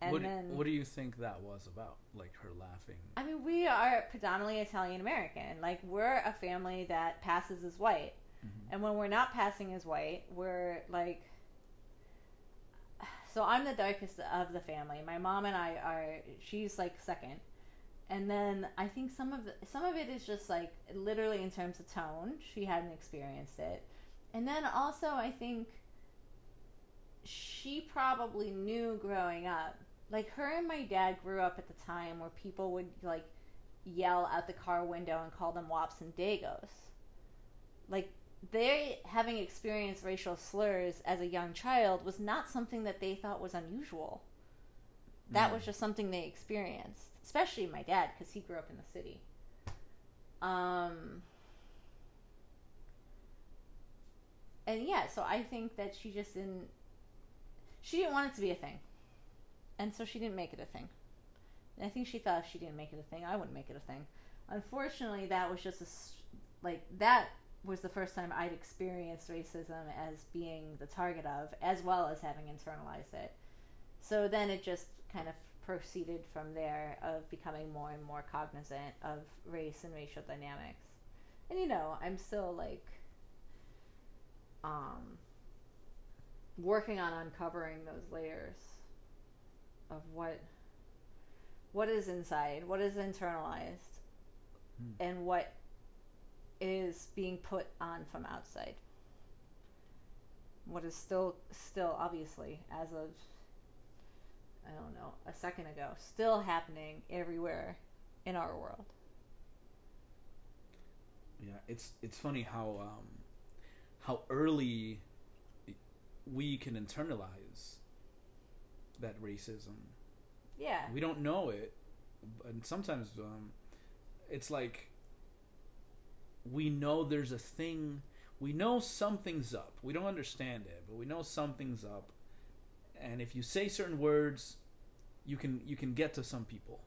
And what, then. what do you think that was about? Like her laughing? I mean, we are predominantly Italian American. Like, we're a family that passes as white. Mhm. And when we're not passing as white, we're like. So I'm the darkest of the family. My mom and I are. She's like second. And then I think some of the, some of it is just like literally in terms of tone. She hadn't experienced it. And then also I think she probably knew growing up. Like her and my dad grew up at the time where people would like yell out the car window and call them wops and dagos. Like they having experienced racial slurs as a young child was not something that they thought was unusual. That Mm. was just something they experienced, especially my dad because he grew up in the city. Um and yeah, so I think that she just didn't she didn't want it to be a thing. And so she didn't make it a thing. And I think she thought if she didn't make it a thing, I wouldn't make it a thing. Unfortunately, that was just a like that was the first time I'd experienced racism as being the target of, as well as having internalized it. So then it just kind of proceeded from there of becoming more and more cognizant of race and racial dynamics. And you know, I'm still like um working on uncovering those layers of what what is inside, what is internalized, Hmm. and what is being put on from outside. What is still still obviously as of I don't know, a second ago, still happening everywhere in our world. Yeah, it's it's funny how um, how early we can internalize that racism. Yeah. We don't know it, and sometimes um, it's like we know there's a thing. We know something's up. We don't understand it, but we know something's up. And if you say certain words, you can you can get to some people.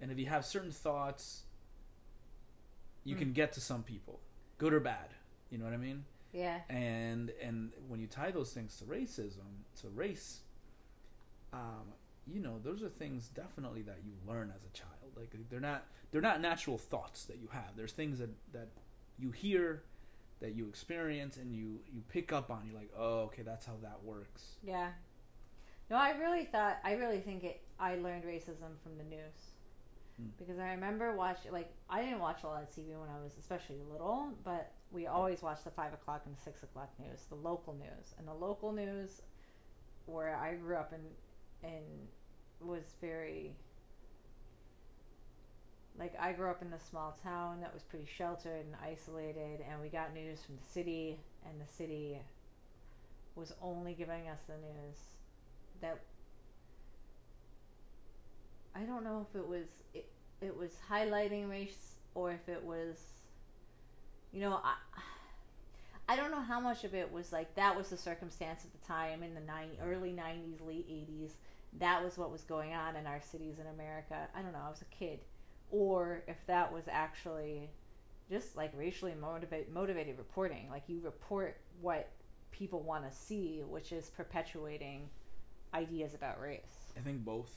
And if you have certain thoughts, you Mm. can get to some people, good or bad. You know what I mean? Yeah. and and when you tie those things to racism to race um you know those are things definitely that you learn as a child like they're not they're not natural thoughts that you have there's things that that you hear that you experience and you you pick up on you're like oh okay that's how that works Yeah. No, I really thought I really think it. I learned racism from the news Hmm. because I remember watching like I didn't watch a lot of TV when I was especially little, but we always watched the five o'clock and six o'clock news, the local news, and the local news where I grew up in in was very like I grew up in a small town that was pretty sheltered and isolated, and we got news from the city, and the city was only giving us the news that I don't know if it was it, it was highlighting race or if it was you know I I don't know how much of it was like that was the circumstance at the time in the 90, early 90s late 80s that was what was going on in our cities in America I don't know I was a kid or if that was actually just like racially motivate, motivated reporting like you report what people want to see which is perpetuating ideas about race I think both.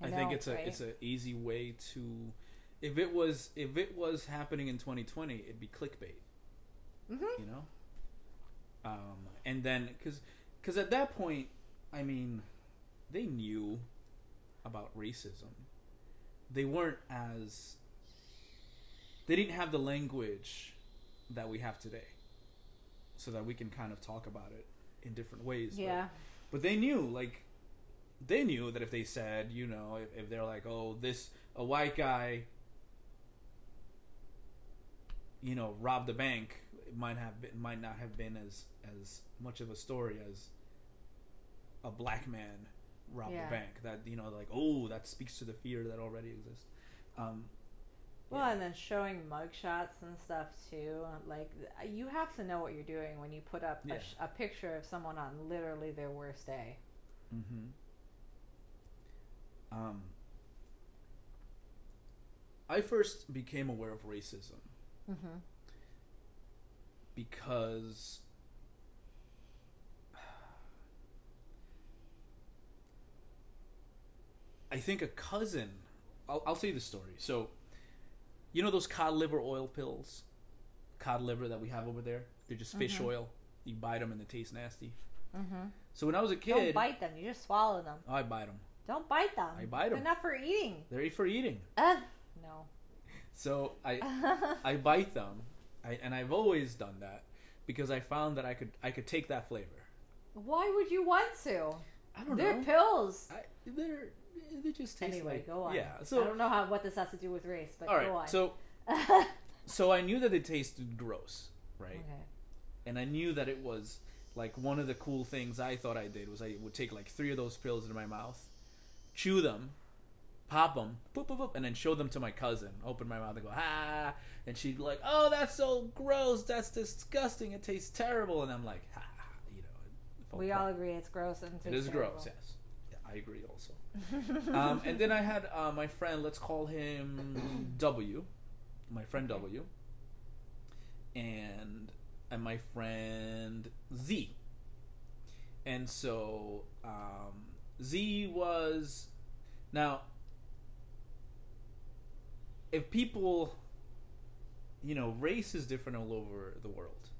I I, think know, it's a right? it's an easy way to. If it was if it was happening in 2020, it'd be clickbait. Mhm. You know. Um, and then because because at that point, I mean, they knew about racism. They weren't as. They didn't have the language that we have today, so that we can kind of talk about it in different ways. but- yeah but they knew, like, they knew that if they said, you know, if, if they're like, oh, this a white guy, you know, robbed a bank, it might have been, might not have been as as much of a story as a black man robbed Yeah. a bank. That you know, like, oh, that speaks to the fear that already exists. Um, Well, yeah. and then showing mugshots and stuff too. Like you have to know what you're doing when you put up Yeah. a, sh- a picture of someone on literally their worst day. Mm-hmm. Um, I first became aware of racism Mm-hmm. because I think a cousin. I'll, I'll tell you the story. So, you know those cod liver oil pills, cod liver that we have over there. They're just fish Mhm. oil. You bite them and they taste nasty. Mm-hmm. So when I was a kid, Don't bite them. You just swallow them. I bite them. Don't bite them. I bite 'em. They're not for eating. They're for eating. Ugh. No. So I I bite them, I, and I've always done that because I found that I could I could take that flavor. Why would you want to? I don't know. They're pills. I, they're they just taste Anyway, like go on. yeah. So I don't know how what this has to do with race, but all go on. So so I knew that they tasted gross, right? okay. And I knew that it was like one of the cool things I thought I did was I would take like three of those pills into my mouth, chew them, pop them, boop, boop, boop, and then show them to my cousin. Open my mouth and go ah, and she'd be like, "Oh, that's so gross. That's disgusting. It tastes terrible." And I'm like, "Ha, ha," you know. We all agree it's gross and It is gross. Yes, yeah, I agree also. um, and then I had uh, my friend. Let's call him W. My friend W. And and my friend Z. And so um, Z was now. If people, you know, race is different all over the world.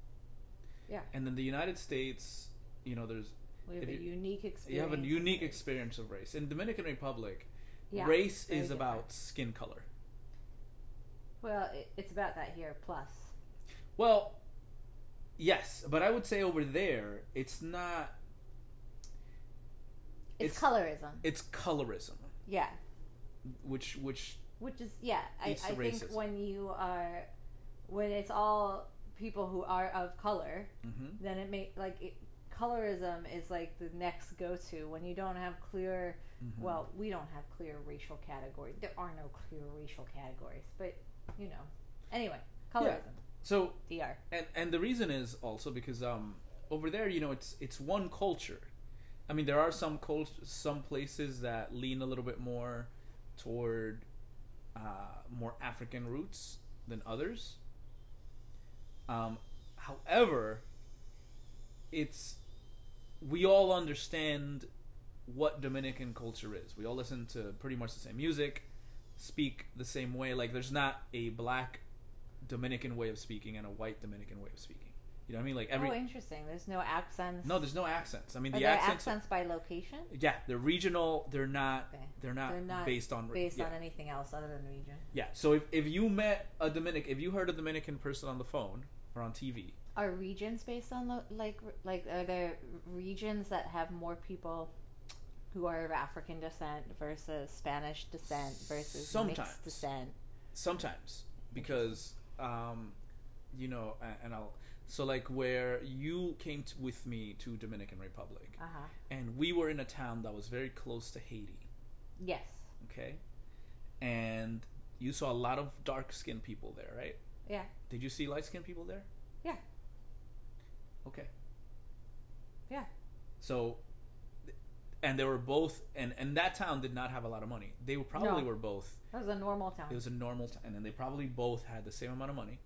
Yeah. And then the United States, you know, there's We have If a you- unique experience. you have a unique experience of race. In Dominican Republic, Yeah, race is different. about skin color. Well, it, it's about that here plus. Well, yes, but I would say over there, it's not. It's, It's- colorism. It's colorism, Yeah. which which Which is yeah. I, I think racism. when you are when it's all people who are of color, mhm. then it may like it, colorism is like the next go to when you don't have clear. Mhm. Well, we don't have clear racial categories. There are no clear racial categories, but you know. Anyway, colorism. so DR. and and the reason is also because um over there, you know, it's it's one culture. I mean, there are some cult- some places that lean a little bit more toward uh, more African roots than others. Um, however, it's we all understand what Dominican culture is. We all listen to pretty much the same music, speak the same way. Like, there's not a black Dominican way of speaking and a white Dominican way of speaking. You know what I mean? Like every oh, interesting. There's no accents. no, there's no accents. I mean, Are the accents. accents by location? Yeah, they're regional. They're not. Okay. They're not, They're not based on Based yeah. on anything else other than region. Yeah. So if, if you met a Dominican, if you heard a Dominican person on the phone or on TV, Are regions based on lo- like like are there regions that have more people who are of African descent versus Spanish descent versus Sometimes. mixed descent? sometimes because um, you know, and I'll So like where you came to, with me to Dominican Republic, Uh huh. and we were in a town that was very close to Haiti. Yes. Okay, and you saw a lot of dark skinned people there, right? Yeah. Did you see light skinned people there? Okay. Yeah. So, and they were both, and and that town did not have a lot of money. They were probably No. were both. That was a normal town. It was a normal town, and then they probably both had the same amount of money.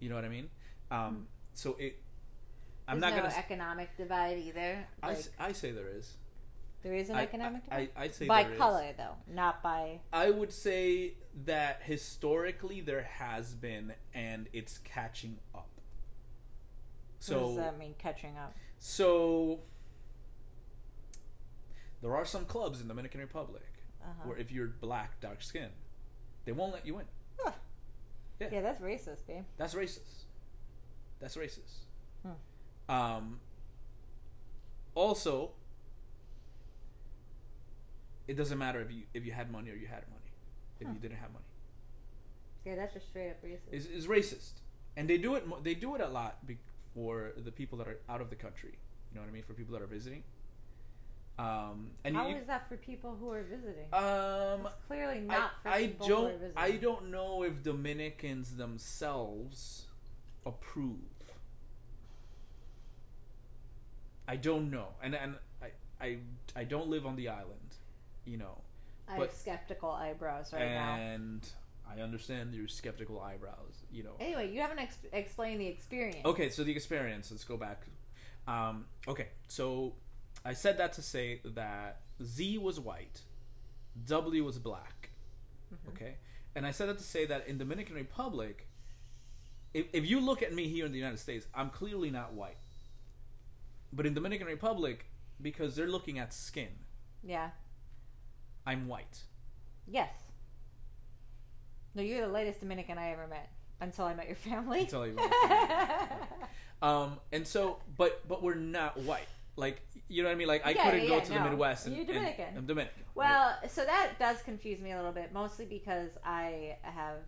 You know what I mean? Um, so it. I'm There's not no gonna. economic divide either. I, Like, s- I say there is. there is an I, economic I, divide I, I'd say by there is. color, though, not by. I would say that historically there has been, and it's catching up. What So does that mean? Catching up. So there are some clubs in Dominican Republic Uh-huh. where if you're black, dark skin, they won't let you in. Huh. Yeah. Yeah, that's racist, babe. That's racist. That's racist. Hmm. Um. Also, it doesn't matter if you if you had money or you had money. If you didn't have money, Yeah, that's just straight up racist. it's, it's racist, and they do it. They do it a lot be, for the people that are out of the country. You know what I mean? For people that are visiting. Um, and How you, is that for people who are visiting? Um, It's clearly I, not for I people who are don't. visiting. I don't know if Dominicans themselves approve. I don't know, and and I I I don't live on the island, you know, I but- have skeptical eyebrows right now. and I understand your skeptical eyebrows, you know. Anyway, you haven't ex- explained the experience. Okay, so the experience. Let's go back. Um, okay, so I said that to say that Z was white, W was black. Mhm. Okay, and I said that to say that in Dominican Republic, if if you look at me here in the United States, I'm clearly not white. But in Dominican Republic, because they're looking at skin, Yeah. I'm white. Yes. No, you're the latest Dominican I ever met until I met your family. Until you met your Um, and so, but but we're not white. Like you know what I mean? Like I Yeah, couldn't go yeah, to the. Midwest. And, You're and- Dominican. I'm Dominican. well, so that does confuse me a little bit, mostly because I have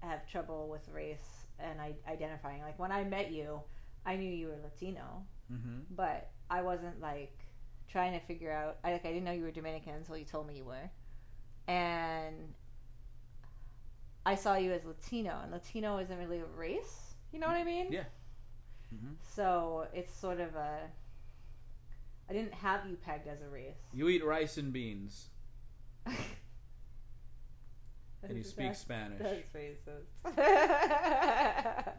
have trouble with race and I, identifying. Like when I met you, I knew you were Latino, hmm but I wasn't like trying to figure out. I like I didn't know you were Dominican until you told me you were, and I saw you as Latino, and Latino isn't really a race. You know what I mean? Yeah. hmm So it's sort of a. I didn't have you pegged as a race. You eat rice and beans, and you That's- speak Spanish. That's racist.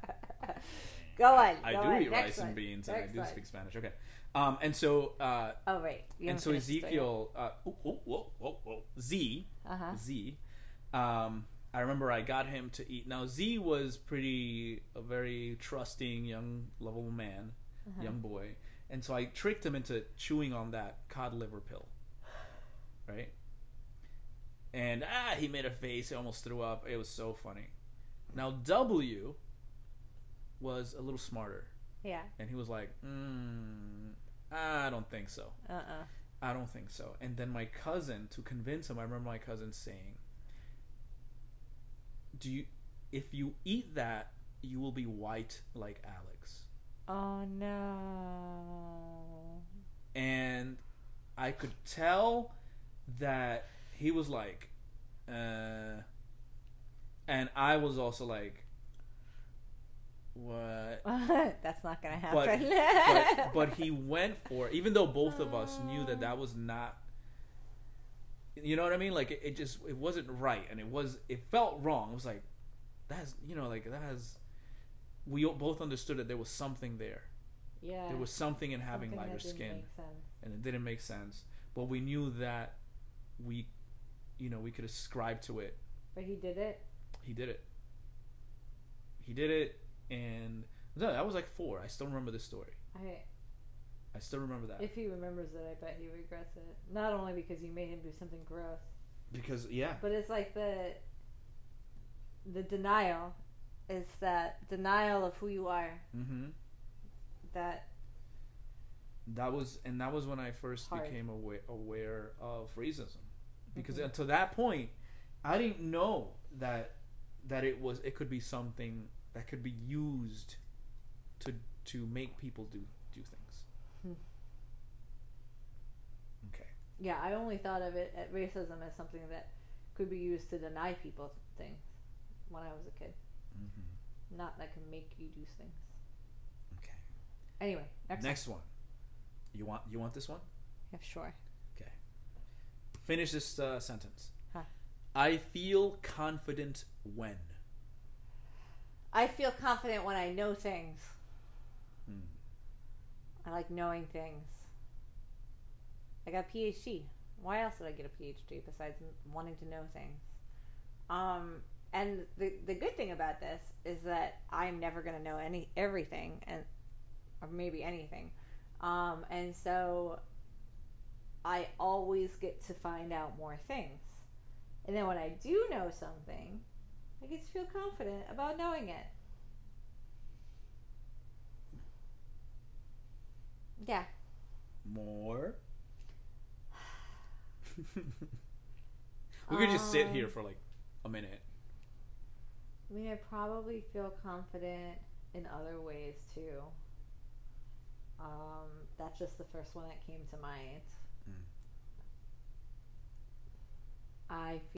go on. I go do on. eat Next rice one. and beans, and I do one. speak Spanish. Okay. Um, and so, uh, Oh right. You and so finished the story Ezekiel, uh, oh, oh, whoa, whoa, whoa, Z. Uh-huh. Z. Um, I remember I got him to eat. Now Z was pretty a very trusting young lovable man, Uh-huh. young boy, and so I tricked him into chewing on that cod liver pill, right? And ah, he made a face. He almost threw up. It was so funny. Now W was a little smarter, Yeah. and he was like, mm, "I don't think so. Uh-uh. I don't think so." And then my cousin, to convince him, I remember my cousin saying, "Do you? If you eat that, you will be white like Alex." Oh no. and I could tell that he was like, uh, and I was also like, what? That's not gonna But, happen. but but he went for it, even though both of us knew that that was not. You know what I mean? Like it, it just it wasn't right, and it was it felt wrong. It was like that's you know like that has. We both understood that there was something there. yeah. There was something in having something lighter skin. and it didn't make sense. But we knew that we, you know, we could ascribe to it. But he did it. He did it. He did it, and no, that was like four. I still remember this story. I I still remember that if he remembers it, I bet he regrets it. Not only because you made him do something gross, because yeah, but it's like the the denial. is that denial of who you are. hmm That that was and that was when I first Hard. became aware aware of racism, because Mhm. until that point, I didn't know that that it was it could be something that could be used to to make people do do things. Hmm. Okay. Yeah, I only thought of it at racism as something that could be used to deny people things when I was a kid, Mm-hmm. not that can make you do things. Okay. Anyway, next. Next one. You want you want this one? Yeah, sure. Okay. Finish this uh, sentence. Huh. I feel confident when. I feel confident when I know things. Hmm. I like knowing things. I got a PhD. Why else did I get a PhD besides wanting to know things? Um, and the the good thing about this is that I'm never going to know any everything, and or maybe anything. Um, and so I always get to find out more things. And then when I do know something, I get to feel confident about knowing it. Yeah. More. we could just sit here um, for like a minute. I mean, I probably feel confident in other ways too. Um, that's just the first one that came to mind. Mm. I